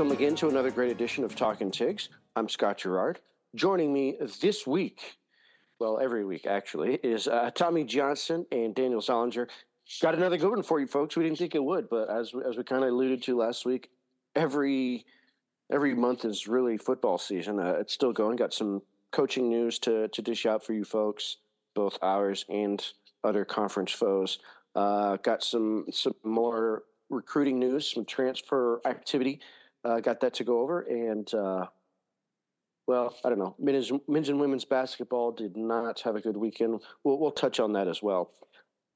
welcome again to another great edition of Talking Tigs. I'm Scott Gerard. Joining me this week, well, every week actually, is uh, Tommy Johnson and Daniel Zollinger. Got another good one for you folks. We didn't think it would, but as as we kind of alluded to last week, every every month is really football season. Uh, it's still going. Got some coaching news to to dish out for you folks, both ours and other conference foes. Uh, got some some more recruiting news, some transfer activity. Uh, got that to go over, and uh, well, I don't know. Men's, men's and women's basketball did not have a good weekend. We'll, we'll touch on that as well.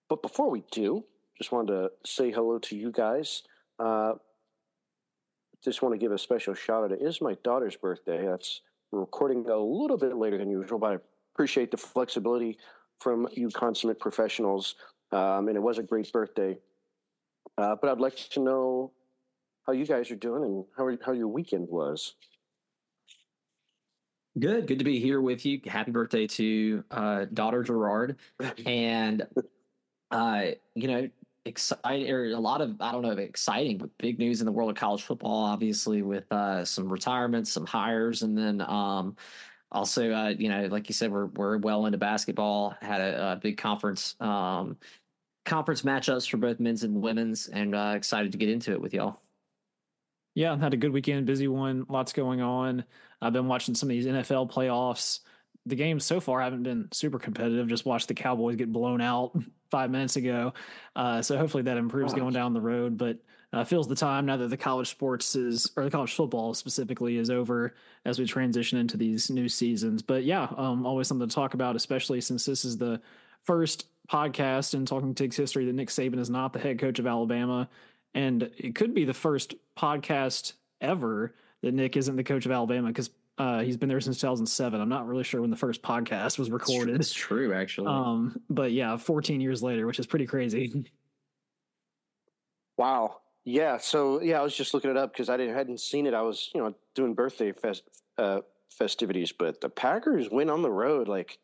But before we do, just wanted to say hello to you guys. Uh, just want to give a special shout out. It is my daughter's birthday. That's recording a little bit later than usual, but I appreciate the flexibility from you consummate professionals. Um, and it was a great birthday. Uh, but I'd like to know how you guys are doing and how how your weekend was. Good, good to be here with you. Happy birthday to uh, daughter Gerard, and uh, you know, exciting or a lot of I don't know, exciting but big news in the world of college football. Obviously, with uh, some retirements, some hires, and then um, also, uh, you know, like you said, we're we're well into basketball. Had a, a big conference um, conference matchups for both men's and women's, and uh, excited to get into it with y'all. Yeah, had a good weekend, busy one, lots going on. I've been watching some of these NFL playoffs. The games so far haven't been super competitive. Just watched the Cowboys get blown out five minutes ago. Uh, so hopefully that improves going down the road. But uh, feels the time now that the college sports is, or the college football specifically, is over as we transition into these new seasons. But yeah, um, always something to talk about, especially since this is the first podcast in Talking Tigs history that Nick Saban is not the head coach of Alabama and it could be the first podcast ever that Nick isn't the coach of Alabama because uh, he's been there since 2007. I'm not really sure when the first podcast was recorded. It's true, actually. Um, but yeah, 14 years later, which is pretty crazy. Wow. Yeah. So yeah, I was just looking it up because I didn't, hadn't seen it. I was you know doing birthday fest, uh, festivities, but the Packers win on the road. Like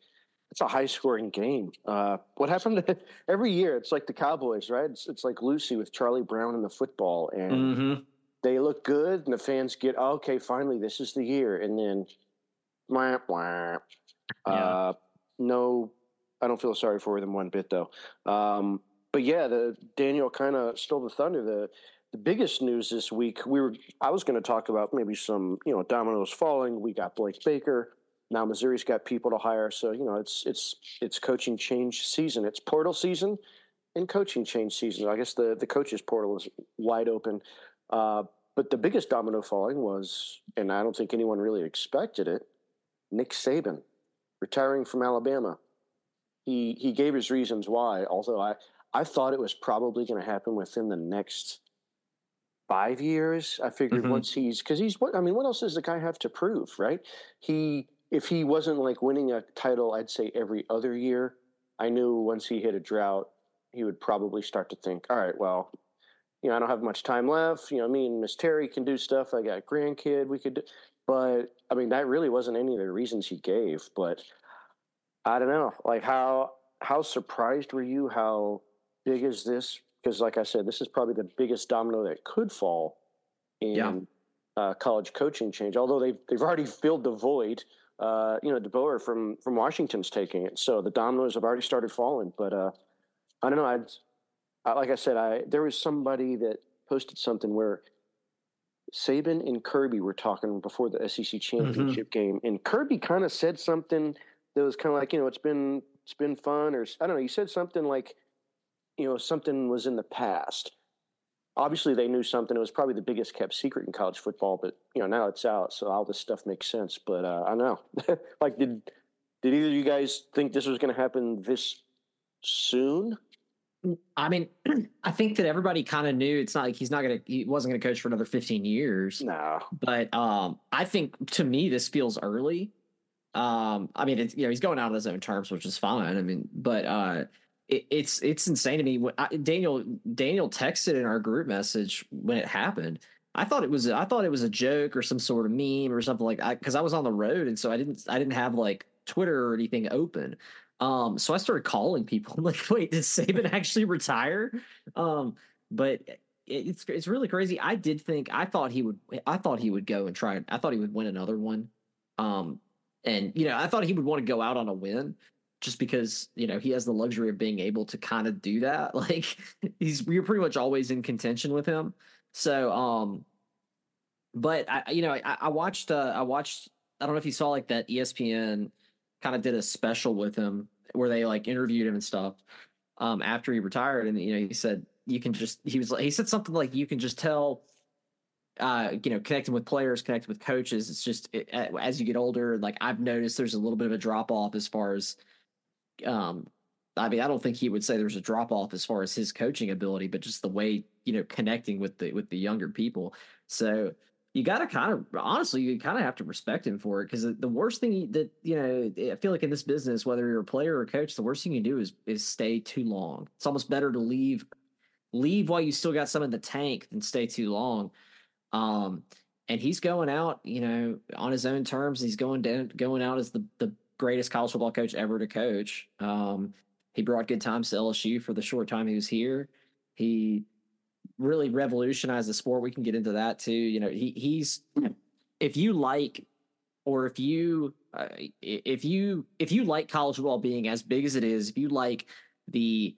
it's a high scoring game. Uh, what happened to, every year? It's like the Cowboys, right? It's, it's like Lucy with Charlie Brown in the football, and mm-hmm. they look good, and the fans get oh, okay. Finally, this is the year, and then, wah, wah. Yeah. Uh, no, I don't feel sorry for them one bit though. Um, but yeah, the Daniel kind of stole the thunder. The the biggest news this week, we were I was going to talk about maybe some you know dominoes falling. We got Blake Baker now Missouri's got people to hire, so you know it's it's it's coaching change season. It's portal season and coaching change season. I guess the the coaches portal is wide open. Uh, but the biggest domino falling was, and I don't think anyone really expected it. Nick Saban retiring from Alabama. He he gave his reasons why. Although I I thought it was probably going to happen within the next five years. I figured mm-hmm. once he's because he's what I mean. What else does the guy have to prove, right? He if he wasn't like winning a title, I'd say every other year, I knew once he hit a drought, he would probably start to think, all right, well, you know, I don't have much time left. You know, me and Miss Terry can do stuff. I got a grandkid. We could, do, but I mean, that really wasn't any of the reasons he gave. But I don't know, like how how surprised were you? How big is this? Because, like I said, this is probably the biggest domino that could fall in yeah. uh, college coaching change. Although they've they've already filled the void uh, you know, DeBoer from from Washington's taking it. So the dominoes have already started falling. But uh, I don't know. I'd, I, like I said, I there was somebody that posted something where Saban and Kirby were talking before the SEC championship mm-hmm. game, and Kirby kind of said something that was kind of like, you know, it's been it's been fun, or I don't know. He said something like, you know, something was in the past obviously they knew something. It was probably the biggest kept secret in college football, but you know now it's out, so all this stuff makes sense. But uh, I don't know. like, did did either of you guys think this was going to happen this soon? I mean, I think that everybody kind of knew it's not like he's not going to, he wasn't going to coach for another 15 years. No. But um, I think to me, this feels early. Um, I mean, it's, you know, he's going out on his own terms, which is fine. I mean, but uh, it, it's it's insane to me. I, Daniel Daniel texted in our group message when it happened. I thought it was I thought it was a joke or some sort of meme or something like that because I was on the road and so I didn't I didn't have like Twitter or anything open. Um, so I started calling people. I'm like, wait, did Saban actually retire? Um, but it's it's really crazy. I did think I thought he would I thought he would go and try. I thought he would win another one. Um, and you know I thought he would want to go out on a win just because you know he has the luxury of being able to kind of do that. Like he's you're pretty much always in contention with him. So um, but I you know I, I watched uh, I watched I don't know if you saw like that ESPN kind of did a special with him where they like interviewed him and stuff um after he retired and you know he said you can just he was like he said something like you can just tell uh you know connecting with players connecting with coaches it's just it, as you get older like i've noticed there's a little bit of a drop off as far as um i mean i don't think he would say there's a drop off as far as his coaching ability but just the way you know connecting with the with the younger people. So you got to kind of honestly you kind of have to respect him for it because the worst thing that you know i feel like in this business whether you're a player or a coach the worst thing you do is is stay too long. It's almost better to leave leave while you still got some in the tank than stay too long. Um and he's going out you know on his own terms he's going down going out as the the greatest college football coach ever to coach um he brought good times to lsu for the short time he was here he really revolutionized the sport. We can get into that too. You know, he he's if you like or if you uh, if you if you like college football being as big as it is, if you like the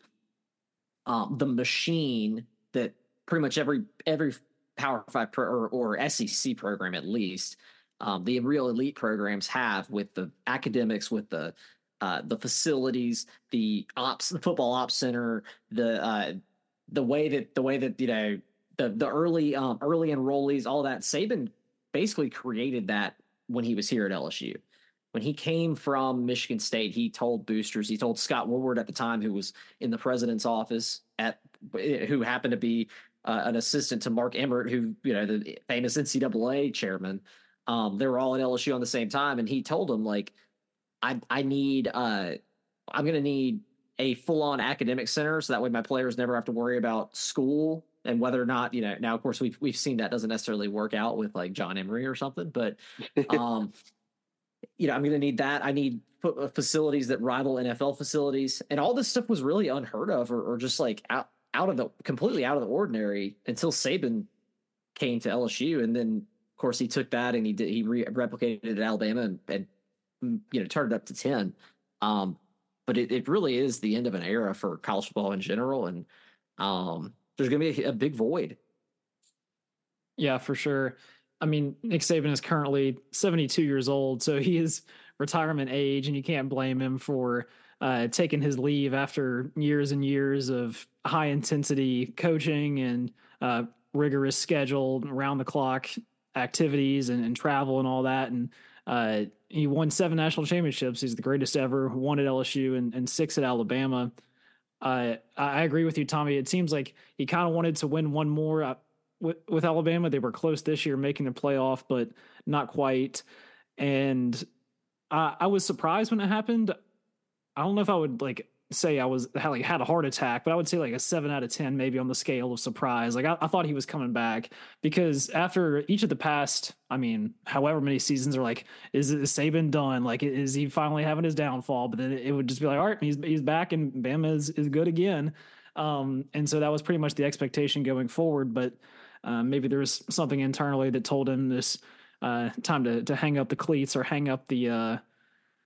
um the machine that pretty much every every Power Five pro, or, or SEC program at least, um, the real elite programs have with the academics, with the uh, the facilities, the ops, the football ops center, the uh, the way that the way that you know the the early um, early enrollees, all that. Saban basically created that when he was here at LSU. When he came from Michigan State, he told boosters, he told Scott Woodward at the time, who was in the president's office at who happened to be uh, an assistant to Mark Emmert, who you know the famous NCAA chairman. Um, they were all at LSU on the same time, and he told them like, I I need uh, I'm going to need a full on academic center so that way my players never have to worry about school and whether or not you know now of course we've we've seen that doesn't necessarily work out with like John Emery or something but um you know I'm going to need that. I need uh, facilities that rival NFL facilities and all this stuff was really unheard of or, or just like out out of the completely out of the ordinary until Saban came to LSU and then course he took that and he did he re- replicated it at Alabama and, and mm, you know turned it up to 10 um but it, it really is the end of an era for college football in general. And um, there's going to be a, a big void. Yeah, for sure. I mean, Nick Saban is currently 72 years old, so he is retirement age, and you can't blame him for uh, taking his leave after years and years of high intensity coaching and uh, rigorous schedule, around the clock activities and, and, travel and all that. And uh, he won seven national championships. He's the greatest ever. One at LSU and, and six at Alabama. Uh, I agree with you, Tommy. It seems like he kind of wanted to win one more uh, with, with Alabama. They were close this year, making the playoff, but not quite. And I, I was surprised when it happened. I don't know if I would like say I was had, like had a heart attack, but I would say like a seven out of ten, maybe on the scale of surprise. Like I, I, thought he was coming back because after each of the past, I mean, however many seasons are like, is, is Saban done? Like, is he finally having his downfall? But then it would just be like, all right, he's he's back and Bama is is good again. Um, and so that was pretty much the expectation going forward. But uh, maybe there was something internally that told him this uh, time to to hang up the cleats or hang up the uh,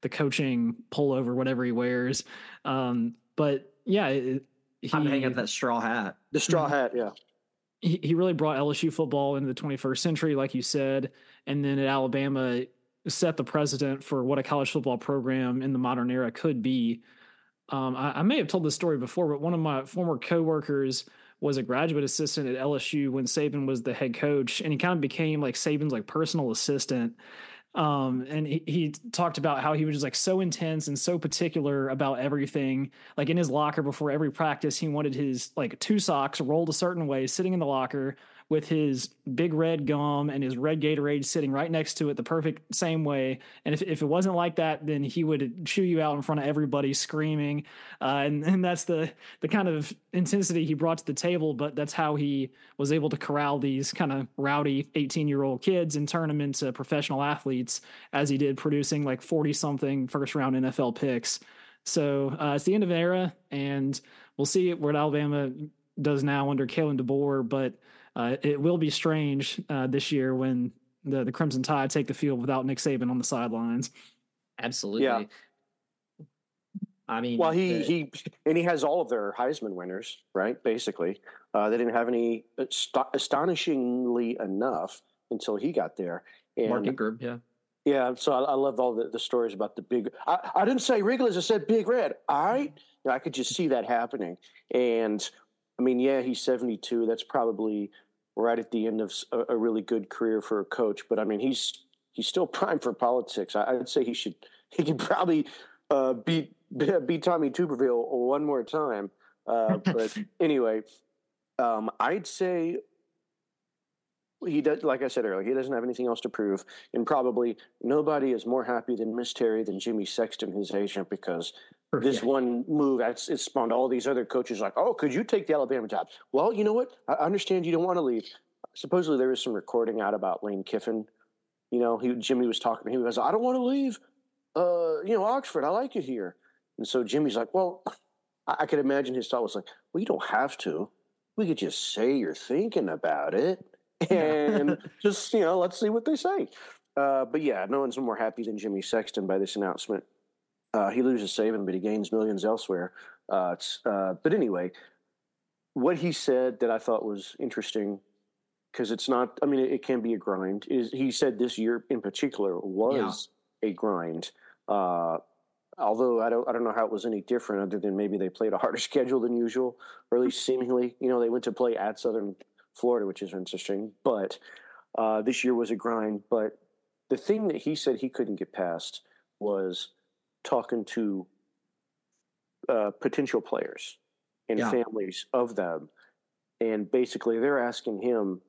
the coaching pullover, whatever he wears. Um, but yeah, he I'm hang up that straw hat. The straw mm-hmm. hat, yeah. He, he really brought LSU football into the 21st century, like you said, and then at Alabama set the precedent for what a college football program in the modern era could be. Um, I, I, may have told this story before, but one of my former coworkers was a graduate assistant at LSU when Saban was the head coach, and he kind of became like Saban's like personal assistant. Um, and he, he talked about how he was just like so intense and so particular about everything. Like in his locker before every practice, he wanted his like two socks rolled a certain way, sitting in the locker with his big red gum and his red Gatorade sitting right next to it the perfect same way. And if, if it wasn't like that, then he would chew you out in front of everybody screaming. Uh, and, and that's the, the kind of intensity he brought to the table, but that's how he was able to corral these kind of rowdy 18 year old kids and turn them into professional athletes as he did producing like 40 something first round NFL picks. So uh, it's the end of an era, and we'll see what Alabama does now under Kalen DeBoer, but uh, it will be strange uh, this year when the, the Crimson Tide take the field without Nick Saban on the sidelines. Absolutely. Yeah. I mean, Well, he the- he and he has all of their Heisman winners, right? Basically, uh, they didn't have any ast- astonishingly enough until he got there. And Mark Ingram, yeah. yeah, so I, I love all the, the stories about the big. I, I didn't say Wrigley's, I said Big Red. All right, You know, I could just see that happening. And I mean, yeah, he's seventy two. That's probably right at the end of a really good career for a coach. But I mean, he's he's still prime for politics. I, I'd say he should he could probably uh, beat beat Tommy Tuberville one more time. Uh, but anyway, um, I'd say he does. Like I said earlier, he doesn't have anything else to prove, and probably nobody is more happy than Miss Terry than Jimmy Sexton, his agent, because this Yeah. one move it's, it spawned all these other coaches like, oh, could you take the Alabama job? Well, you know what? I understand you don't want to leave. Supposedly there was some recording out about Lane Kiffin. You know, he Jimmy was talking to him. He was, I don't want to leave. Uh, you know, Oxford. I like it here. And so Jimmy's like, well, I, I could imagine his thought was like, well, you don't have to. We could just say you're thinking about it, and just you know, let's see what they say. Uh, but yeah, no one's more happy than Jimmy Sexton by this announcement. Uh, he loses Saban, but he gains millions elsewhere. Uh, uh, but anyway, what he said that I thought was interesting because it's not. I mean, it, it can be a grind. Is he said this year in particular was a grind. Uh, although I don't, I don't know how it was any different, other than maybe they played a harder schedule than usual, or at least seemingly. You know, they went to play at Southern Florida, which is interesting. But uh, this year was a grind. But the thing that he said he couldn't get past was talking to uh, potential players and Yeah. families of them, and basically they're asking him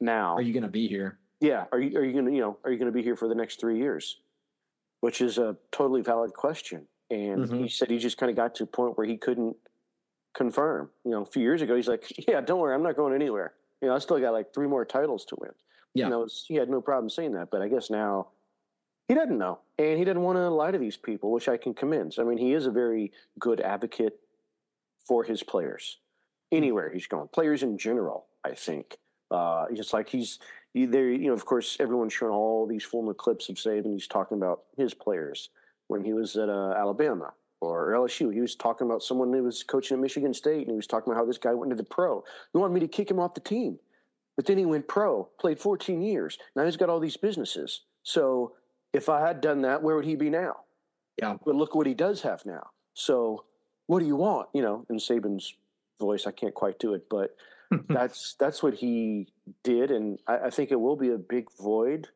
now Are you going to be here? yeah are you are you going to you know are you going to be here for the next three years which is a totally valid question and Mhm. he said he just kind of got to a point where he couldn't confirm you know a few years ago he's like yeah don't worry i'm not going anywhere you know i still got like three more titles to win Yeah. you know he had no problem saying that but i guess now he doesn't know and he doesn't want to lie to these people which i can commend i mean he is a very good advocate for his players anywhere he's going players in general i think uh, just like he's there, you know, of course, everyone's shown all these former clips of Saban. He's talking about his players when he was at uh, Alabama or LSU. He was talking about someone who was coaching at Michigan State, and he was talking about how this guy went into the pro. He wanted me to kick him off the team, but then he went pro, played 14 years. Now he's got all these businesses. So if I had done that, where would he be now? Yeah. But look what he does have now. So what do you want? You know, in Saban's voice, I can't quite do it, but that's that's what he did, and I, I think it will be a big void,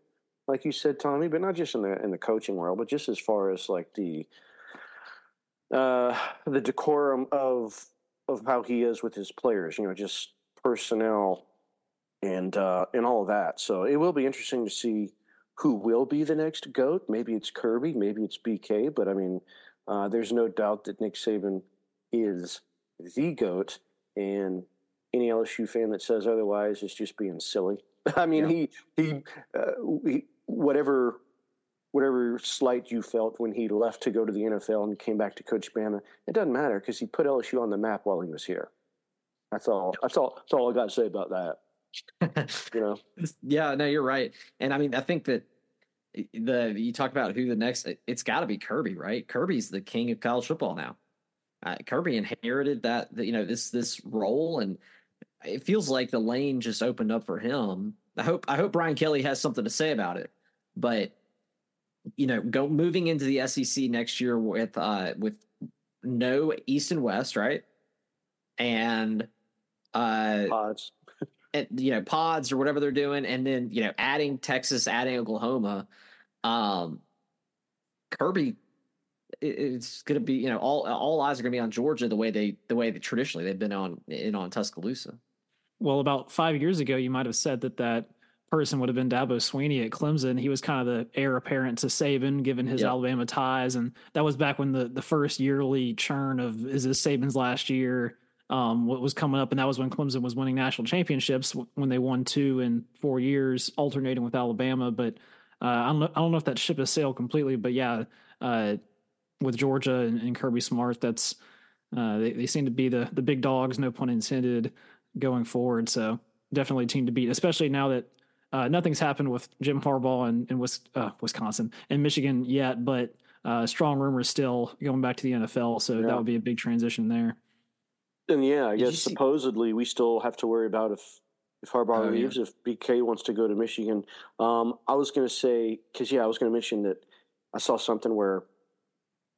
like you said, Tommy. But not just in the in the coaching world, but just as far as like the uh, the decorum of of how he is with his players. You know, just personnel and uh, and all of that. So it will be interesting to see who will be the next goat. Maybe it's Kirby, maybe it's BK, but I mean, uh, there's no doubt that Nick Saban is the goat, and any LSU fan that says otherwise is just being silly. I mean, he he, uh, he whatever whatever slight you felt when he left to go to the NFL and came back to coach Bama, it doesn't matter because he put LSU on the map while he was here. That's all. That's all. That's all I got to say about that. You know. yeah, no, you're right. And I mean, I think that the you talk about who the next it's got to be Kirby, right? Kirby's the king of college football now. Uh, Kirby inherited that, the, you know, this this role, and it feels like the lane just opened up for him. I hope I hope Brian Kelly has something to say about it, but you know, go moving into the SEC next year with uh with no East and West, right? And uh Odds. And, you know pods or whatever they're doing and then you know adding texas adding oklahoma um kirby it's going to be you know all all eyes are going to be on georgia the way they the way that traditionally they've been on in on tuscaloosa Well, about five years ago, you might have said that that person would have been Dabo Swinney at Clemson. He was kind of the heir apparent to Saban, given his Yep. Alabama ties, and that was back when the the first yearly churn of is this Saban's last year. Um, what was coming up, and that was when Clemson was winning national championships when they won two in four years, alternating with Alabama. But uh, I don't know, I don't know if that ship has sailed completely. But yeah, uh, with Georgia and, and Kirby Smart, that's Uh, they they seem to be the the big dogs, no pun intended, going forward. So definitely a team to beat, especially now that uh, nothing's happened with Jim Harbaugh and in, in uh, Wisconsin and Michigan yet, but uh, strong rumors still going back to the NFL. So yeah. that would be a big transition there. And yeah, I Did guess supposedly we still have to worry about if if Harbaugh oh, leaves, yeah. if BK wants to go to Michigan. Um, I was going to say because yeah, I was going to mention that I saw something where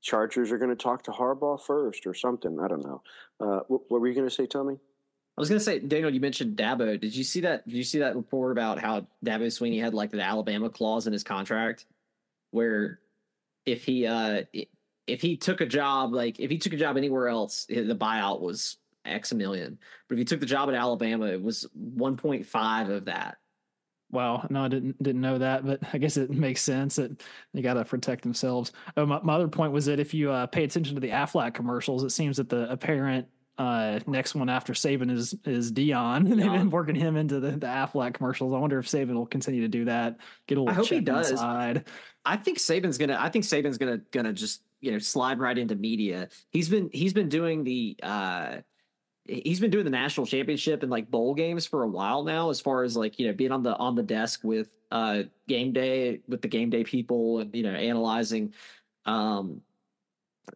Chargers are going to talk to Harbaugh first or something. I don't know. Uh, what, what, were you going to say, Tommy? I was going to say, Daniel, you mentioned Dabo. Did you see that? Did you see that report about how Dabo Swinney had like the Alabama clause in his contract, where if he uh if he took a job like if he took a job anywhere else, the buyout was X million. But if he took the job at Alabama, it was 1.5 of that. Wow, no, I didn't didn't know that, but I guess it makes sense that they got to protect themselves. Oh, my, my, other point was that if you uh, pay attention to the Aflac commercials, it seems that the apparent uh, next one after Saban is is Deion. They've been working him into the, the Aflac commercials. I wonder if Saban will continue to do that. Get a little. I hope he does. Inside. I think Saban's gonna. I think Saban's gonna gonna just you know slide right into media. He's been he's been doing the. uh he's been doing the national championship and like bowl games for a while now as far as like you know being on the on the desk with uh game day with the game day people and you know analyzing um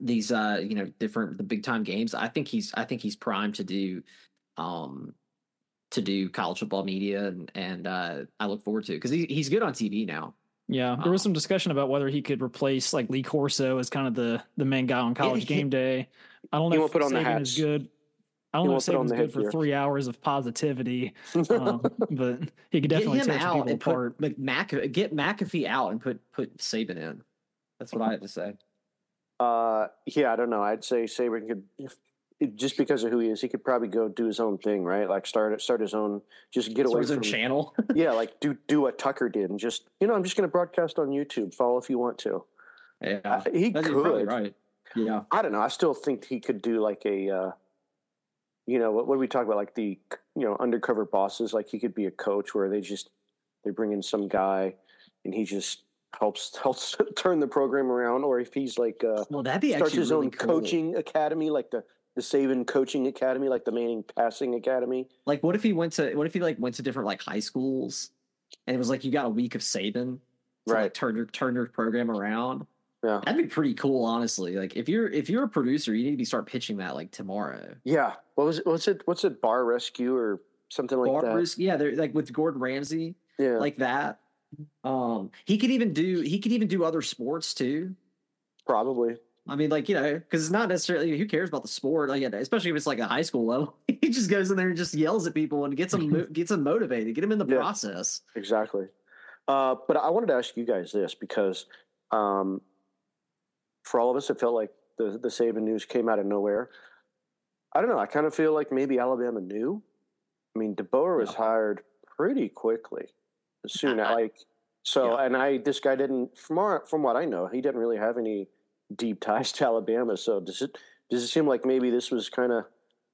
these uh you know different the big time games i think he's i think he's primed to do um to do college football media and and uh i look forward to because he, he's good on tv now yeah, there was some discussion about whether he could replace like Lee Corso as kind of the the main guy on College Game Day. I don't know if put on Saban is good. I don't know if Saban's good for here. three hours of positivity, um, but he could definitely get him out people and apart. Put, Mac, get McAfee out and put put Saban in. That's what I had to say. Uh, yeah, I don't know. I'd say Saban could, just because of who he is, he could probably go do his own thing, right? Like start start his own, just get away from channel. yeah, like do do what Tucker did, and just you know, I'm just going to broadcast on YouTube. Follow if you want to. Yeah, uh, he That's could. Right. Yeah, I don't know. I still think he could do like a. Uh, you know what, what we talk about like the you know undercover bosses like he could be a coach where they just they bring in some guy and he just helps helps turn the program around or if he's like uh well that'd be starts his really own cool. coaching academy like the the Saban coaching academy like the Manning passing academy like what if he went to what if he like went to different like high schools and it was like you got a week of Saban to right like turn your turn your program around yeah. That'd be pretty cool, honestly. Like if you're if you're a producer, you need to be start pitching that like tomorrow. Yeah. What was it? What's it? What's it? Bar rescue or something like Bar that? Res- yeah, they're like with Gordon Ramsay. Yeah. Like that. Um, he could even do he could even do other sports too. Probably. I mean, like you know, because it's not necessarily who cares about the sport, like especially if it's like a high school level. he just goes in there and just yells at people and gets them gets them motivated, get them in the yeah, process. Exactly. Uh, but I wanted to ask you guys this because um, for all of us, it felt like the the Saban news came out of nowhere. I don't know. I kind of feel like maybe Alabama knew. I mean, DeBoer was hired pretty quickly, soon. Like so, yeah. and I this guy didn't from our, from what I know, he didn't really have any deep ties to Alabama. So does it does it seem like maybe this was kind of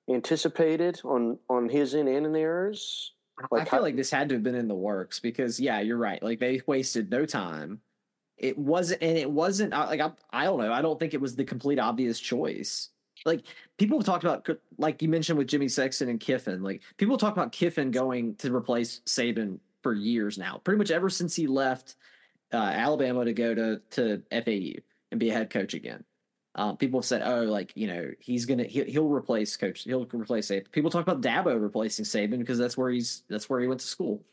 anticipated on on his end and in theirs? Like I feel how, like this had to have been in the works because yeah, you're right. Like they wasted no time it wasn't, and it wasn't like I, I don't know. I don't think it was the complete obvious choice. Like people have talked about, like you mentioned with Jimmy Sexton and Kiffin. Like people talk about Kiffin going to replace Saban for years now. Pretty much ever since he left uh, Alabama to go to to FAU and be a head coach again. Um, people have said, "Oh, like you know, he's gonna he, he'll replace coach. He'll replace Saban." People talk about Dabo replacing Saban because that's where he's that's where he went to school.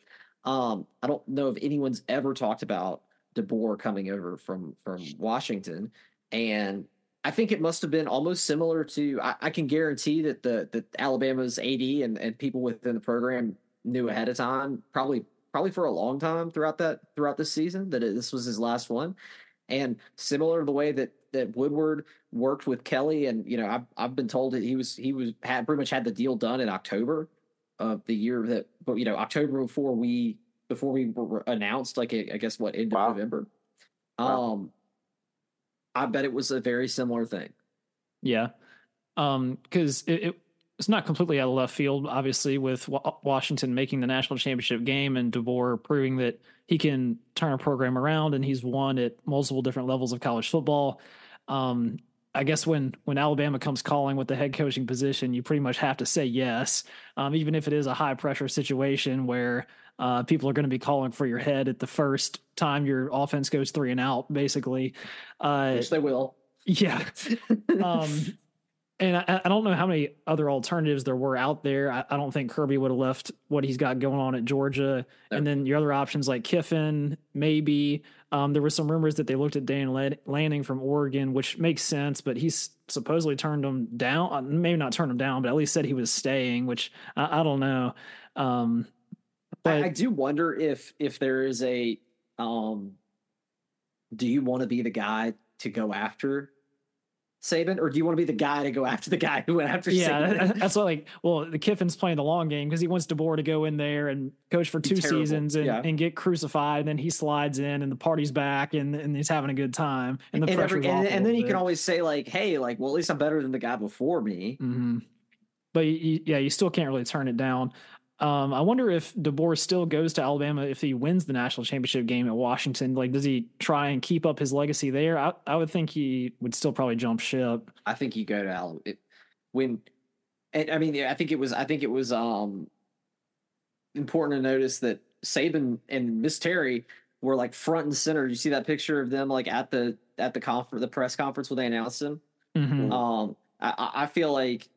Um, I don't know if anyone's ever talked about DeBoer coming over from from Washington, and I think it must have been almost similar to. I, I can guarantee that the that Alabama's AD and and people within the program knew ahead of time, probably probably for a long time throughout that throughout this season that it, this was his last one, and similar to the way that that Woodward worked with Kelly, and you know I've I've been told that he was he was had pretty much had the deal done in October of the year that, but you know October before we before we were announced, like I guess what end wow. of November. Wow. Um, I bet it was a very similar thing. Yeah, um, because it, it, it's not completely out of left field. Obviously, with Washington making the national championship game and DeBoer proving that he can turn a program around, and he's won at multiple different levels of college football. Um, I guess when when Alabama comes calling with the head coaching position, you pretty much have to say yes, um, even if it is a high pressure situation where uh, people are going to be calling for your head at the first time your offense goes three and out, basically. Uh, Which they will. Yeah. um, and I, I, don't know how many other alternatives there were out there. I, I don't think Kirby would have left what he's got going on at Georgia. No. And then your other options like Kiffin, maybe. Um, there were some rumors that they looked at Dan Lanning from Oregon, which makes sense, but he's supposedly turned him down. Uh, maybe not turned him down, but at least said he was staying, which I, I don't know. Um, but I, I do wonder if if there is a um, do you want to be the guy to go after Saban, or do you want to be the guy to go after the guy who went after yeah, Saban? that's what like. Well, the Kiffin's playing the long game because he wants DeBoer to go in there and coach for two seasons and, yeah. and, get crucified. And then he slides in, and the party's back, and, and he's having a good time. And the and, every, and, and then he can always say like, "Hey, like, well, at least I'm better than the guy before me." Mm-hmm. But you, yeah, you still can't really turn it down. Um, I wonder if DeBoer still goes to Alabama if he wins the national championship game at Washington. Like, does he try and keep up his legacy there? I, I would think he would still probably jump ship. I think he go to Alabama when, and I mean, I think it was, I think it was um important to notice that Saban and Miss Terry were like front and center. You see that picture of them like at the at the conference, the press conference where they announced him. Mm-hmm. Um, I, I feel like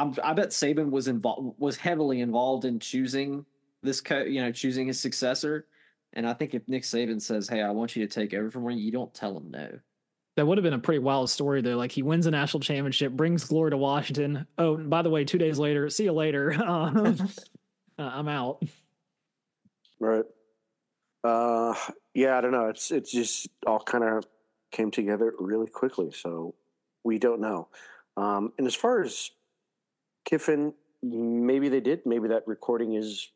I'm, I bet Saban was involved was heavily involved in choosing this co- you know choosing his successor. And I think if Nick Saban says, "Hey, I want you to take over from me," you don't tell him no. That would have been a pretty wild story, though. Like he wins a national championship, brings glory to Washington. Oh, by the way, two days later, see you later. uh, I'm out. Right. Uh, yeah, I don't know. It's it's just all kind of came together really quickly, so we don't know. Um, and as far as Kiffin, maybe they did. Maybe that recording is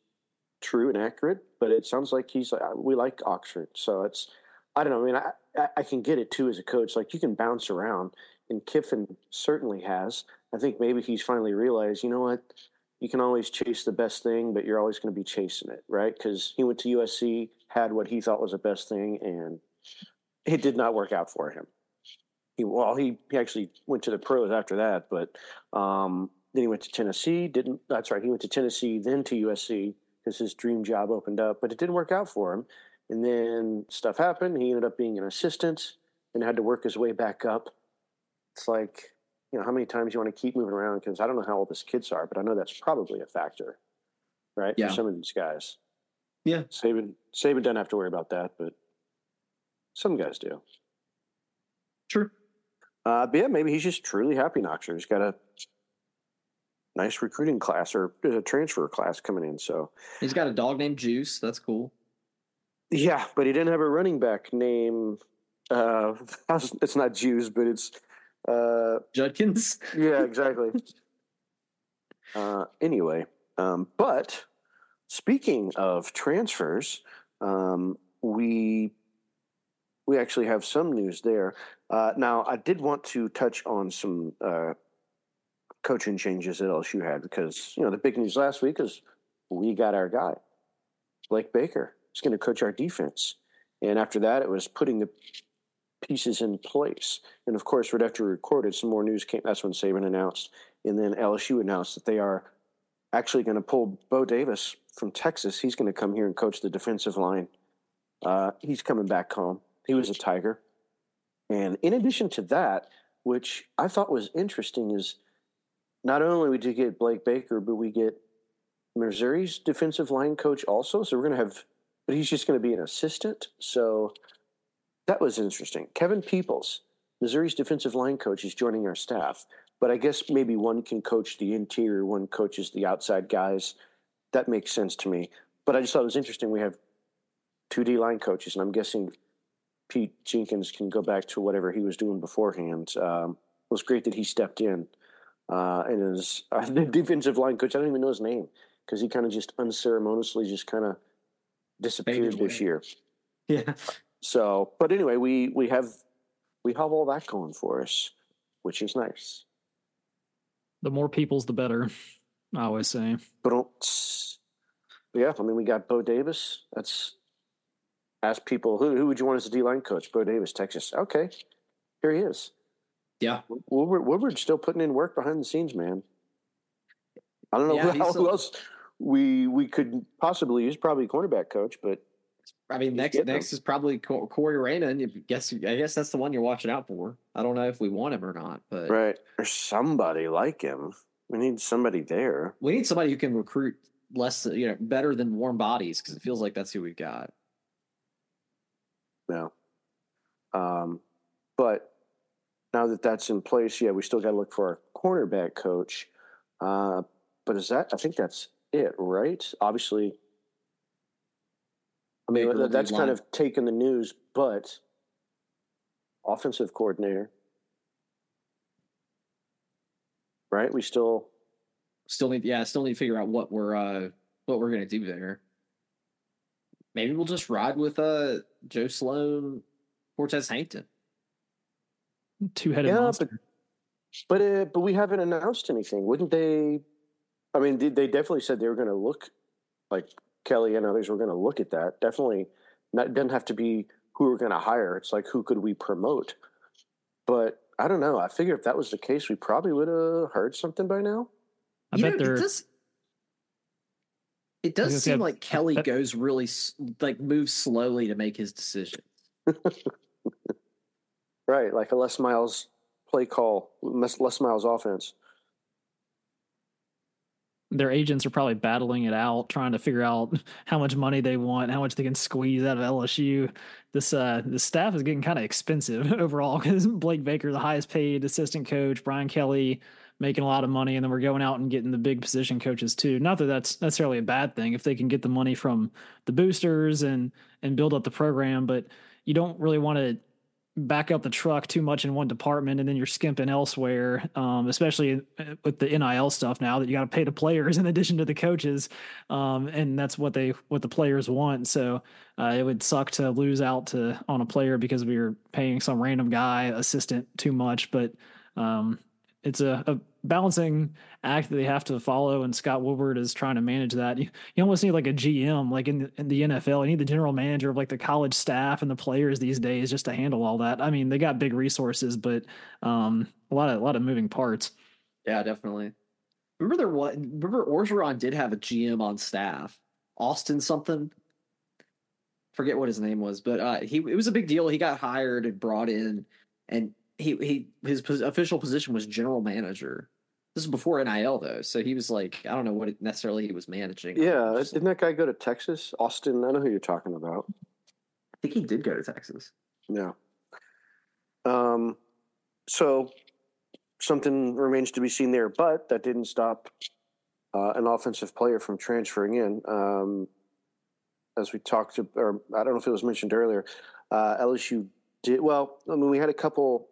true and accurate, but it sounds like he's like, we like Oxford. So it's, I don't know. I mean, I, I can get it too as a coach. Like you can bounce around, and Kiffin certainly has. I think maybe he's finally realized, you know what? You can always chase the best thing, but you're always going to be chasing it, right? Because he went to USC, had what he thought was the best thing, and it did not work out for him. He well, he, he actually went to the pros after that, but um, then he went to Tennessee. Didn't that's right. He went to Tennessee, then to USC because his dream job opened up, but it didn't work out for him. And then stuff happened. He ended up being an assistant and had to work his way back up. It's like, you know, how many times you want to keep moving around? Because I don't know how old his kids are, but I know that's probably a factor, right? Yeah. For some of these guys. Yeah. Saban, Saban doesn't have to worry about that, but some guys do. True. Uh, but yeah, maybe he's just truly happy in Oxford. He's got a nice recruiting class or a transfer class coming in. So he's got a dog named Juice. That's cool. Yeah, but he didn't have a running back name. Uh, it's not Juice, but it's uh, Judkins. yeah, exactly. uh, anyway, um, but speaking of transfers, um, we we actually have some news there. Uh, now, I did want to touch on some uh, coaching changes that LSU had because you know the big news last week is we got our guy, Blake Baker. He's going to coach our defense, and after that, it was putting the pieces in place. And of course, right after we recorded, some more news came. That's when Saban announced, and then LSU announced that they are actually going to pull Bo Davis from Texas. He's going to come here and coach the defensive line. Uh, he's coming back home. He was a Tiger. And in addition to that, which I thought was interesting, is not only we did get Blake Baker, but we get Missouri's defensive line coach also. So we're going to have, but he's just going to be an assistant. So that was interesting. Kevin Peoples, Missouri's defensive line coach, is joining our staff. But I guess maybe one can coach the interior, one coaches the outside guys. That makes sense to me. But I just thought it was interesting. We have two D line coaches, and I'm guessing Pete Jenkins can go back to whatever he was doing beforehand. Um, it was great that he stepped in uh, and his uh, the defensive line coach. I don't even know his name because he kind of just unceremoniously just kind of disappeared this year. Yeah. So, but anyway, we we have we have all that going for us, which is nice. The more people's, the better. I always say. But yeah, I mean, we got Bo Davis. That's ask people who who would you want as a D line coach? Bo Davis, Texas. Okay, here he is. Yeah, Woodward, Woodward's still putting in work behind the scenes, man. I don't know Yeah, who, who else we we could possibly use. Probably cornerback coach, but I mean next next is probably Co- Corey Raymond. You guess I guess that's the one you're watching out for. I don't know if we want him or not, but right or somebody like him. We need somebody there. we need somebody who can recruit less, you know, better than warm bodies because it feels like that's who we've got. Yeah. Um, but now that that's in place, yeah, we still got to look for our cornerback coach. Uh, but is that? I think that's it, right? Obviously, I mean Baker that's kind line. of taken the news, but offensive coordinator, right? We still Still need, yeah, still need to figure out what we're uh what we're gonna do there. Maybe we'll just ride with uh Joe Sloan, Cortez Hankton. Two headed Yeah, monster. But uh, but we haven't announced anything. Wouldn't they? I mean, they, they definitely said they were going to look like Kelly and others were going to look at that. Definitely, not doesn't have to be who we're going to hire. It's like who could we promote? But I don't know. I figure if that was the case, we probably would have heard something by now. I You bet know, it does. It does seem like Kelly goes really like moves slowly to make his decision. Right, like a Les Miles play call, less, Les Miles offense. their agents are probably battling it out, trying to figure out how much money they want, how much they can squeeze out of LSU. This uh the staff is getting kind of expensive overall because Blake Baker, the highest paid assistant coach, Brian Kelly making a lot of money, and then we're going out and getting the big position coaches too. Not that that's necessarily a bad thing if they can get the money from the boosters and and build up the program, but you don't really want to back up the truck too much in one department and then you're skimping elsewhere um, especially with the nil stuff now that you got to pay the players in addition to the coaches um, and that's what they what the players want. So uh, it would suck to lose out to on a player because we were paying some random guy assistant too much but um, it's a, a balancing act that they have to follow and scott woodward is trying to manage that you, you almost need like a gm like in the, in the nfl you need the general manager of like the college staff and the players these days just to handle all that i mean they got big resources but um, a lot of a lot of moving parts Yeah, definitely. Remember there was Remember Orgeron did have a GM on staff, Austin something. Forget what his name was, but uh, he it was a big deal. He got hired and brought in, and he he his official position was general manager. This is before NIL though, so he was like I don't know what necessarily he was managing. Yeah, Just- didn't that guy go to Texas? Austin, I know who you're talking about. I think he did go to Texas. Yeah. Um, so something remains to be seen there, but that didn't stop uh, an offensive player from transferring in. Um, as we talked to, or I don't know if it was mentioned earlier, uh, LSU did well. I mean, we had a couple,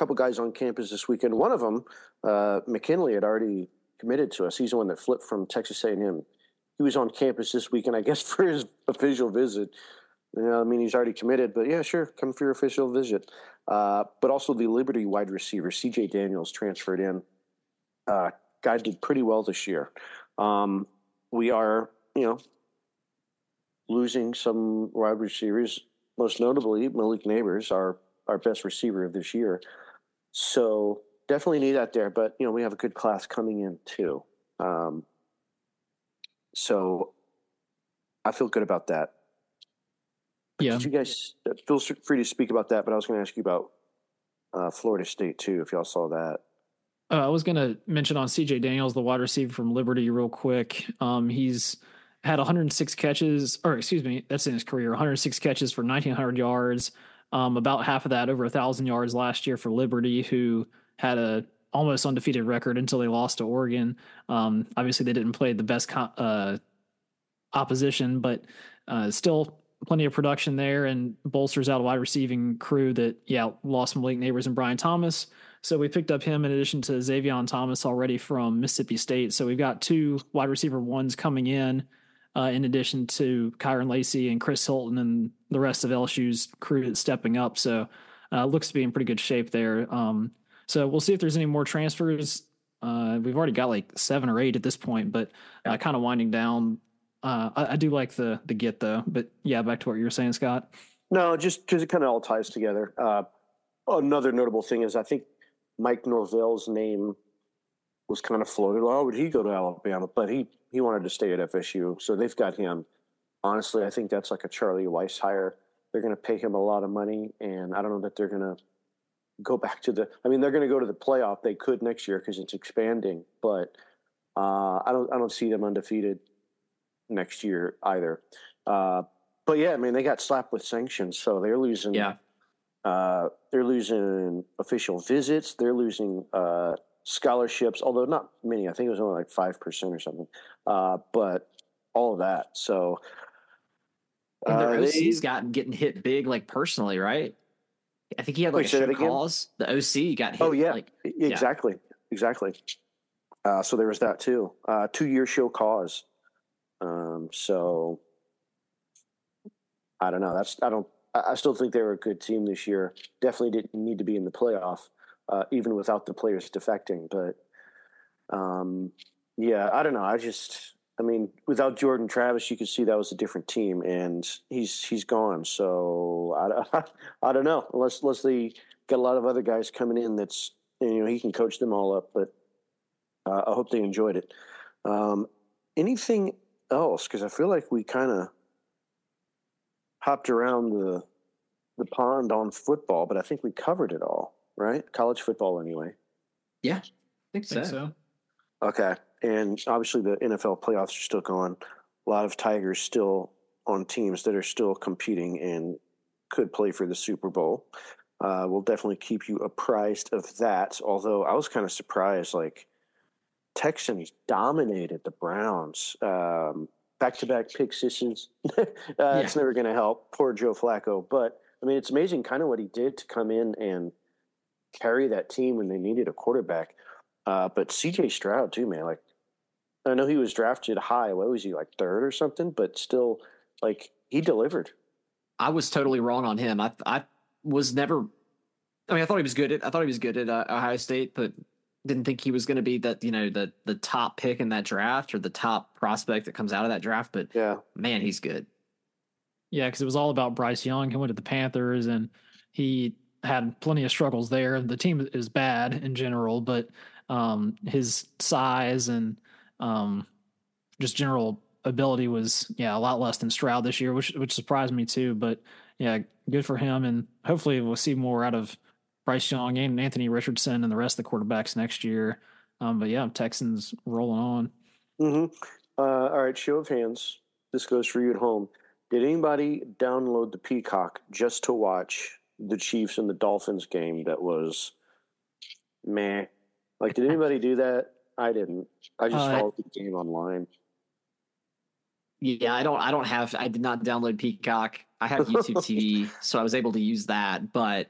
couple guys on campus this weekend. One of them, uh, McKinley, had already committed to us. He's the one that flipped from Texas A&M. He was on campus this weekend, I guess, for his official visit. You know, I mean, he's already committed, but yeah, sure, come for your official visit. Uh, but also the Liberty wide receiver, C.J. Daniels, transferred in. Uh, guy did pretty well this year. Um, we are, you know, losing some wide receivers, most notably Malik Nabers, our our best receiver of this year. So definitely need that there, but you know, we have a good class coming in too. Um, so I feel good about that. yeah Did you guys uh, feel free to speak about that? But I was going to ask you about uh, Florida State too, if y'all saw that. Uh, I was going to mention on CJ Daniels, the wide receiver from Liberty, real quick. Um, he's had 106 catches, or excuse me, that's in his career 106 catches for 1,900 yards. Um, about half of that over a thousand yards last year for Liberty, who had a almost undefeated record until they lost to Oregon. Um, obviously, they didn't play the best co- uh, opposition, but uh, still plenty of production there and bolsters out a wide receiving crew that, yeah, lost some Malik Nabers and Brian Thomas. So we picked up him in addition to Zavion Thomas already from Mississippi State. So we've got two wide receiver ones coming in, uh, in addition to Kyren Lacy and Chris Hilton and the rest of LSU's crew that's stepping up. So uh, looks to be in pretty good shape there. Um, so we'll see if there's any more transfers. Uh, we've already got like seven or eight at this point, but uh, kind of winding down. Uh, I, I do like the the get though, but yeah, back to what you were saying, Scott. No, just because it kind of all ties together. Uh, another notable thing is I think Mike Norvell's name was kind of floated. Oh, would he go to Alabama? But he he wanted to stay at FSU, so they've got him. Honestly, I think that's like a Charlie Weis hire. They're going to pay him a lot of money, and I don't know that they're going to go back to the. I mean, they're going to go to the playoff. They could next year because it's expanding, but uh, I don't. I don't see them undefeated next year either. Uh, but yeah, I mean, they got slapped with sanctions, so they're losing. Yeah. Uh, they're losing official visits. They're losing uh, scholarships, although not many. I think it was only like five percent or something. Uh, but all of that. So and their uh, OC's they- gotten getting hit big, like personally, right? I think he had like Wait, a say show again? cause. The OC got hit. Oh, yeah. like exactly, exactly. Uh, so there was that too. Uh, two year show cause. Um, so I don't know. That's I don't. I I still think they were a good team this year. Definitely didn't need to be in the playoff, uh, even without the players defecting. But um, yeah, I don't know. I just, I mean, without Jordan Travis, you could see that was a different team, and he's he's gone. So I, I don't know. Unless unless they got a lot of other guys coming in, that's you know he can coach them all up. But uh, I hope they enjoyed it. Um, anything else? Because I feel like we kind of hopped around the the pond on football, but I think we covered it all, right? College football, anyway. I think I so. think so. Okay, and obviously the NFL playoffs are still going. A lot of Tigers still on teams that are still competing and could play for the Super Bowl. Uh, we'll definitely keep you apprised of that. Although I was kind of surprised, like Texans dominated the Browns. Um, back-to-back pick sixes. uh, It's never going to help. Poor Joe Flacco. But I mean, it's amazing kind of what he did to come in and carry that team when they needed a quarterback. Uh, but CJ Stroud too, man. Like, I know he was drafted high. What was he like third or something? But still, like, he delivered. I was totally wrong on him. I I was never. I mean, I thought he was good at. I thought he was good at uh, Ohio State, but didn't think he was going to be that you know the the top pick in that draft or the top prospect that comes out of that draft. But Yeah, man, he's good. Yeah, because it was all about Bryce Young. He went to the Panthers, and he had plenty of struggles there. The team is bad in general, but um, his size and um, just general ability was yeah a lot less than Stroud this year, which which surprised me too. But yeah, good for him, and hopefully we'll see more out of Bryce Young and Anthony Richardson and the rest of the quarterbacks next year. Um, but yeah, Texans rolling on. hmm Uh, all right, show of hands. This goes for you at home. Did anybody download the Peacock just to watch the Chiefs and the Dolphins game that was meh? Like, did anybody do that? I didn't. I just Uh, followed the game online. Yeah, I don't. I don't have. I did not download Peacock. I have YouTube TV, so I was able to use that. But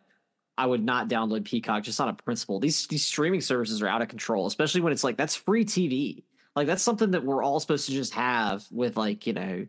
I would not download Peacock just on a principle. These these streaming services are out of control, especially when it's like that's free TV. Like that's something that we're all supposed to just have with like you know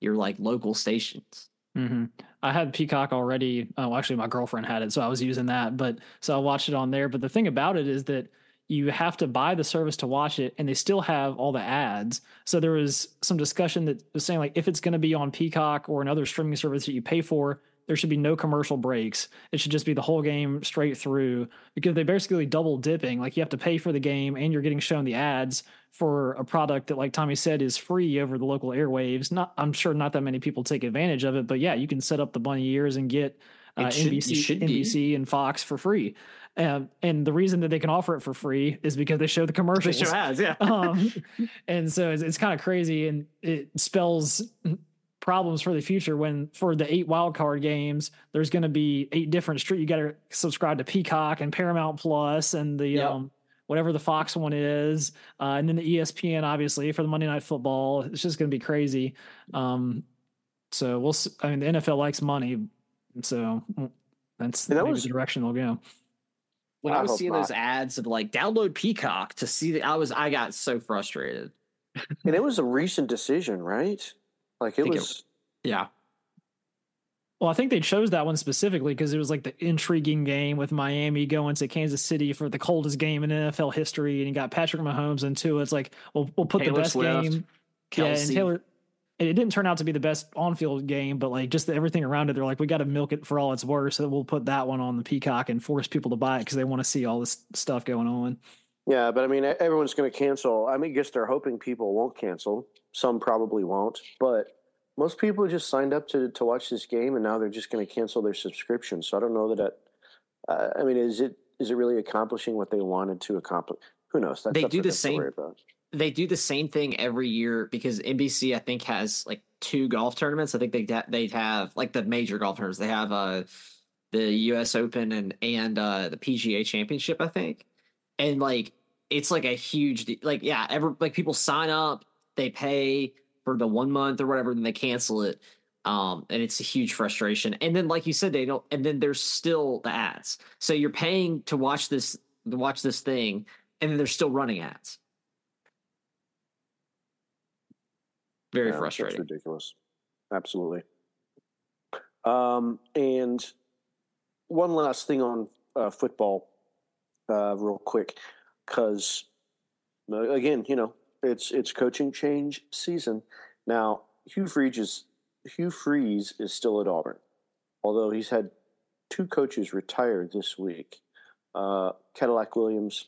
your like local stations. Hmm I had Peacock already. Oh, actually, my girlfriend had it, so I was using that. But so I watched it on there. But the thing about it is that you have to buy the service to watch it, and they still have all the ads. So there was some discussion that was saying like if it's going to be on Peacock or another streaming service that you pay for, there should be no commercial breaks. It should just be the whole game straight through because they basically double dipping. Like you have to pay for the game and you're getting shown the ads for a product that, like Tommy said, is free over the local airwaves. Not, I'm sure not that many people take advantage of it, but yeah, you can set up the bunny ears and get uh, should- NBC, be. NBC, and Fox for free. Um, and the reason that they can offer it for free is because they show the commercials ads, yeah. um, and so it's, it's kind of crazy and it spells problems for the future when for the eight wildcard games there's going to be eight different street you got to subscribe to peacock and paramount plus and the Yep. um whatever the fox one is uh, and then the espn obviously for the monday night football it's just going to be crazy um so we'll I mean the nfl likes money so that's that maybe was- the direction they'll go when I I was hope seeing those ads of like download Peacock to see that, I was I got so frustrated. And it was a recent decision, right? Like it think it- was. Yeah, Well, I think they chose that one specifically because it was like the intriguing game with Miami going to Kansas City for the coldest game in NFL history, and you got Patrick Mahomes and Tua. It's like, well, we'll put Taylor the best Swift, game. Yeah, and Taylor. it didn't turn out to be the best on-field game, but like just the, everything around it, they're like, we got to milk it for all it's worth. So we'll put that one on the Peacock and force people to buy it because they want to see all this stuff going on. Yeah, but I mean, everyone's going to cancel. I mean, I guess they're hoping people won't cancel. Some probably won't, but most people just signed up to to watch this game, and now they're just going to cancel their subscription. So I don't know that. That uh, I mean, is it is it really accomplishing what they wanted to accomplish? Who knows? That's they do the same they do the same thing every year because NBC I think has like two golf tournaments. I think they they have like the major golf tournaments. They have uh the U.S. Open and and uh the PGA Championship. I think, and like it's like a huge like yeah, ever like people sign up, they pay for the one month or whatever, and they cancel it. Um, and it's a huge frustration. And then, like you said, they don't. And then there's still the ads. So you're paying to watch this to watch this thing, and then they're still running ads. Very yeah, frustrating. That's ridiculous. Absolutely. Um, and one last thing on uh, football, uh, real quick, because uh, again, you know, it's it's coaching change season. Now, Hugh Freeze is Hugh Freeze is still at Auburn, although he's had two coaches retire this week. Uh, Cadillac Williams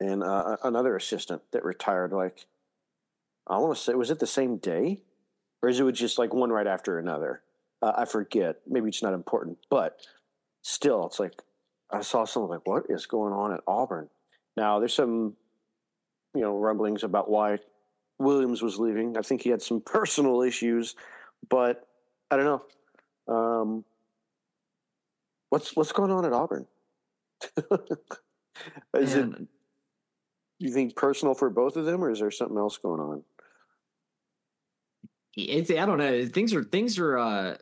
and uh, another assistant that retired like I want to say, was it the same day, or is it just like one right after another? Uh, I forget. Maybe it's not important, but still, it's like I saw something like, what is going on at Auburn? Now, there's some, you know, rumblings about why Williams was leaving. I think he had some personal issues, but I don't know. Um, what's what's going on at Auburn? is Man. it? You think personal for both of them, or is there something else going on? it's I don't know. Things are things are uh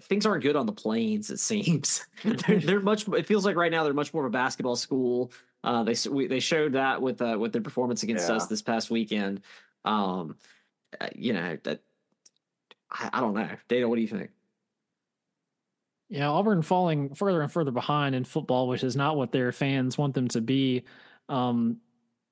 things aren't good on the plains. It seems they're, they're, much. It feels like right now they're much more of a basketball school. Uh, they we, they showed that with uh, with their performance against yeah. us this past weekend. Um, uh, you know that I, I don't know. Data, what do you think? Yeah, Auburn falling further and further behind in football, which is not what their fans want them to be. Um,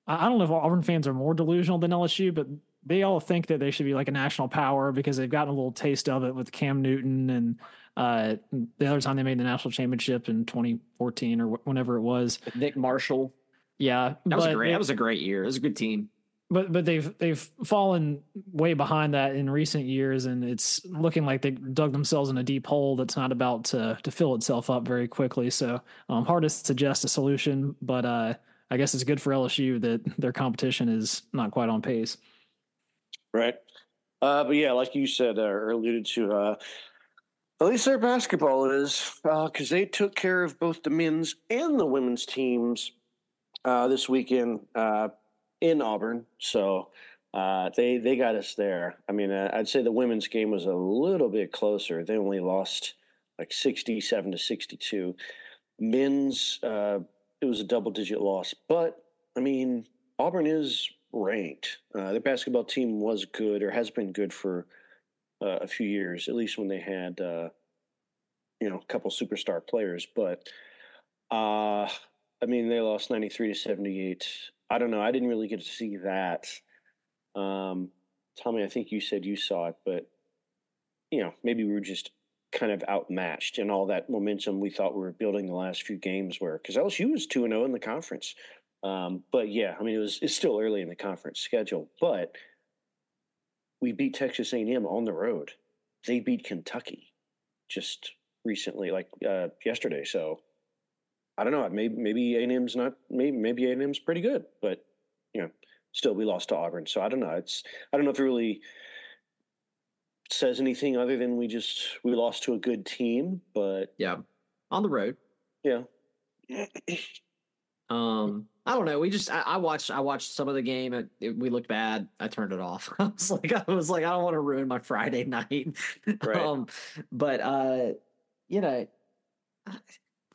I don't know if Auburn fans are more delusional than LSU, but they all think that they should be like a national power because they've gotten a little taste of it with Cam Newton and uh, the other time they made the national championship in 2014 or whenever it was. Nick Marshall. Yeah, that was great. They, that was a great year. It was a good team. But but they've they've fallen way behind that in recent years, and it's looking like they dug themselves in a deep hole that's not about to to fill itself up very quickly. So um, hard to suggest a solution, but uh, I guess it's good for LSU that their competition is not quite on pace. Right. Uh, but yeah, like you said uh, or alluded to, uh, at least their basketball is because uh, they took care of both the men's and the women's teams uh, this weekend uh, in Auburn. So they they got us there. I mean, I'd say the women's game was a little bit closer. They only lost like sixty-seven to sixty-two. Men's it was a double-digit loss, but I mean, Auburn is ranked. Uh, their basketball team was good or has been good for uh, a few years, at least when they had uh, you know a couple superstar players. But uh, I mean, they lost ninety three to seventy eight. I don't know. I didn't really get to see that. Um, Tommy, I think you said you saw it, but you know, maybe we were just kind of outmatched and all that momentum we thought we were building the last few games were because LSU was 2 0 in the conference. Um, but yeah, I mean, it was it's still early in the conference schedule, but we beat Texas A&M on the road. They beat Kentucky just recently, like uh, yesterday. So I don't know. Maybe maybe A&M's not. Maybe maybe A&M's pretty good, but you know, still we lost to Auburn. So I don't know. It's I don't know if it really says anything other than we just we lost to a good team. But yeah, on the road. Yeah. um I don't know. We just I, I, watched I watched some of the game. It, it, we looked bad. I turned it off. I was like I was like I don't want to ruin my Friday night. Right. um, but uh, you know,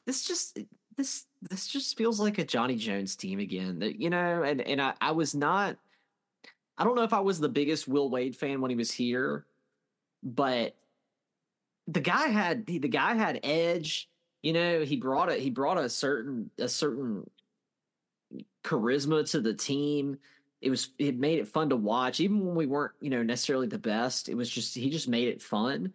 this just this this just feels like a Johnny Jones team again. That you know, and and I I was not. I don't know if I was the biggest Will Wade fan when he was here, but the guy had the guy had edge. You know, he brought it. He brought a certain a certain charisma to the team. it was it made it fun to watch, even when we weren't you know necessarily the best. It was just he just made it fun,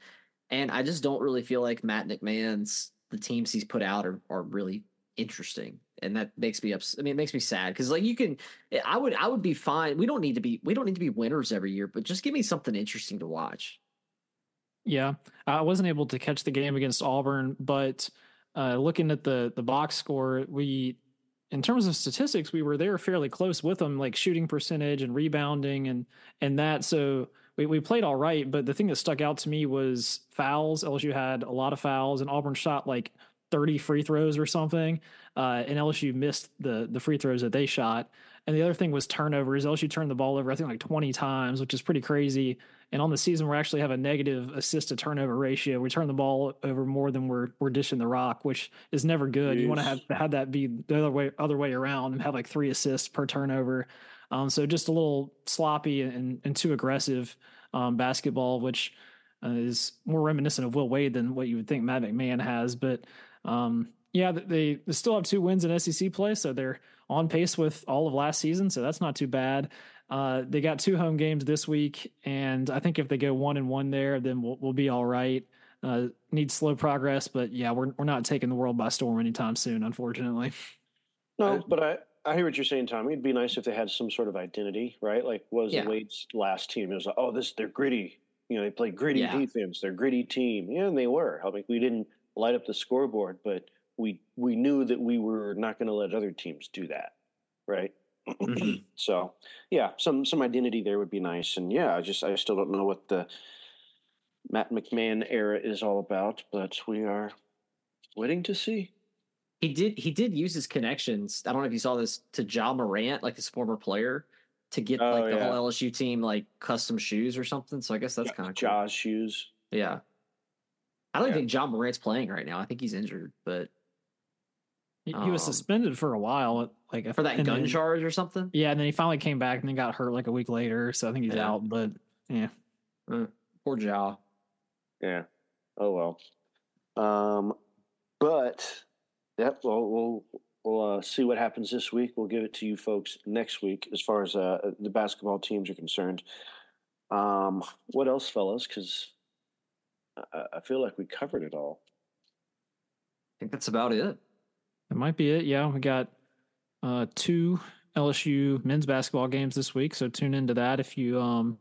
and I just don't really feel like Matt McMahon's the teams he's put out are are really interesting and that makes me upset. I mean, it makes me sad because like you can, I would, I would be fine. We don't need to be, we don't need to be winners every year, but just give me something interesting to watch. Yeah, I wasn't able to catch the game against Auburn, but uh, looking at the the box score, we, in terms of statistics, we were there fairly close with them, like shooting percentage and rebounding and and that. So we we played all right, but the thing that stuck out to me was fouls. LSU had a lot of fouls, and Auburn shot like 30 free throws or something. Uh, and LSU missed the the free throws that they shot. And the other thing was turnovers. LSU turned the ball over, I think, like 20 times, which is pretty crazy. And on the season, we actually have a negative assist to turnover ratio. We turn the ball over more than we're we're dishing the rock, which is never good. Jeez. You want to have have that be the other way other way around and have like three assists per turnover. Um, so just a little sloppy and, and too aggressive um, basketball, which uh, is more reminiscent of Will Wade than what you would think Matt McMahon has. But um, yeah, they, they still have two wins in SEC play, so they're on pace with all of last season, so that's not too bad. Uh, they got two home games this week, and I think if they go one and one there, then we'll, we'll be all right. Uh, need slow progress, but yeah, we're we're not taking the world by storm anytime soon, unfortunately. No, but I I hear what you're saying, Tommy. It'd be nice if they had some sort of identity, right? Like, was yeah. Wade's last team? It was like, oh, this they're gritty. You know, they play gritty yeah. defense. They're gritty team. Yeah, and they were. I mean, we didn't light up the scoreboard, but we we knew that we were not going to let other teams do that, right? Mm-hmm. so, yeah, some some identity there would be nice, and yeah, I just I still don't know what the Matt McMahon era is all about, but we are waiting to see. He did he did use his connections. I don't know if you saw this to Ja Morant, like his former player, to get oh, like the yeah. whole LSU team like custom shoes or something. So I guess that's kind of cool. Ja's shoes. Yeah. I don't yeah. think Ja Morant's playing right now. I think he's injured, but he, um, he was um, suspended for a while, like for that gun then, charge or something. Yeah, and then he finally came back and then got hurt like a week later. So I think he's yeah. out. But yeah, uh, poor Ja. Yeah. Oh well. Um, but yep. Well, we'll we'll uh, see what happens this week. We'll give it to you folks next week as far as uh, the basketball teams are concerned. Um, what else, fellas? Because I, I feel like we covered it all. I think that's about it. That might be it. Yeah, we got uh, two LSU men's basketball games this week, so tune into that if you um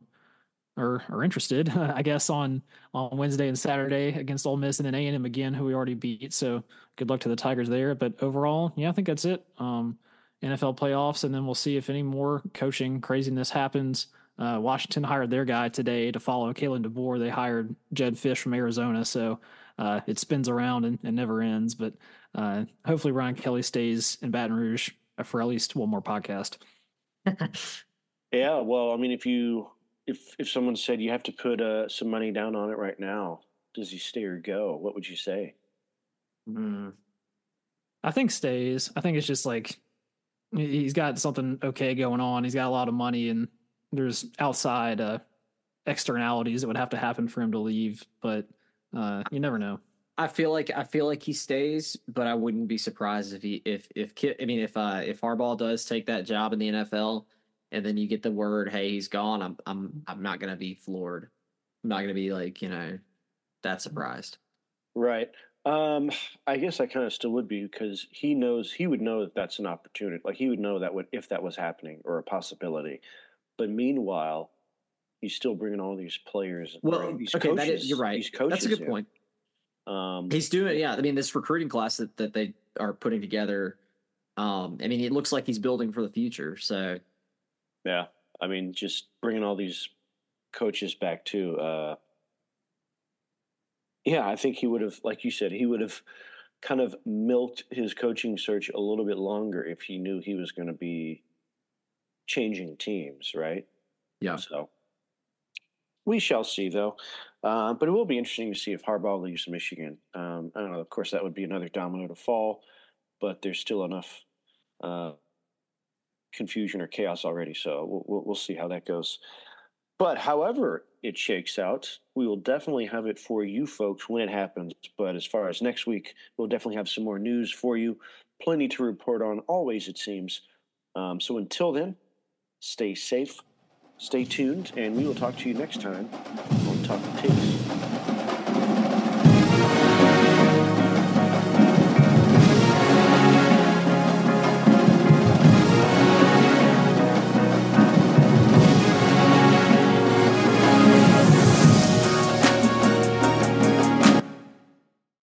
are are interested. I guess on on Wednesday and Saturday against Ole Miss and then A and M again, who we already beat. So good luck to the Tigers there. But overall, yeah, I think that's it. Um, NFL playoffs, and then we'll see if any more coaching craziness happens. Uh, Washington hired their guy today to follow Kalen DeBoer. They hired Jedd Fisch from Arizona, so uh, it spins around and, and never ends. But uh, hopefully, Brian Kelly stays in Baton Rouge for at least one more podcast. yeah, well, I mean, if you if if someone said you have to put uh, some money down on it right now, does he stay or go? What would you say? Mm. I think stays. I think it's just like he's got something okay going on. He's got a lot of money, and there's outside uh, externalities that would have to happen for him to leave. But uh, you never know. I feel like I feel like he stays, but I wouldn't be surprised if he if if I mean if uh if Harbaugh does take that job in the NFL, and then you get the word, hey, he's gone. I'm I'm I'm not gonna be floored. I'm not gonna be like you know that surprised. Right. Um, I guess I kind of still would be because he knows he would know that that's an opportunity. Like he would know that would if that was happening or a possibility. But meanwhile, he's still bringing all these players. Well, these okay, coaches, that is, you're right. That's a good point. Um, he's doing, yeah. I mean, this recruiting class that, that they are putting together. Um, I mean, it looks like he's building for the future. So, yeah, I mean, just bringing all these coaches back too. Uh, yeah, I think he would have, like you said, he would have kind of milked his coaching search a little bit longer if he knew he was going to be changing teams, right? Yeah. So we shall see, though. Uh, but it will be interesting to see if Harbaugh leaves Michigan. Um, I don't know. Of course, that would be another domino to fall, but there's still enough uh, confusion or chaos already. So we'll, we'll see how that goes. But however it shakes out, we will definitely have it for you folks when it happens. But as far as next week, we'll definitely have some more news for you. Plenty to report on, always, it seems. Um, so until then, Stay safe, stay tuned, and we will talk to you next time on Talking Tigs.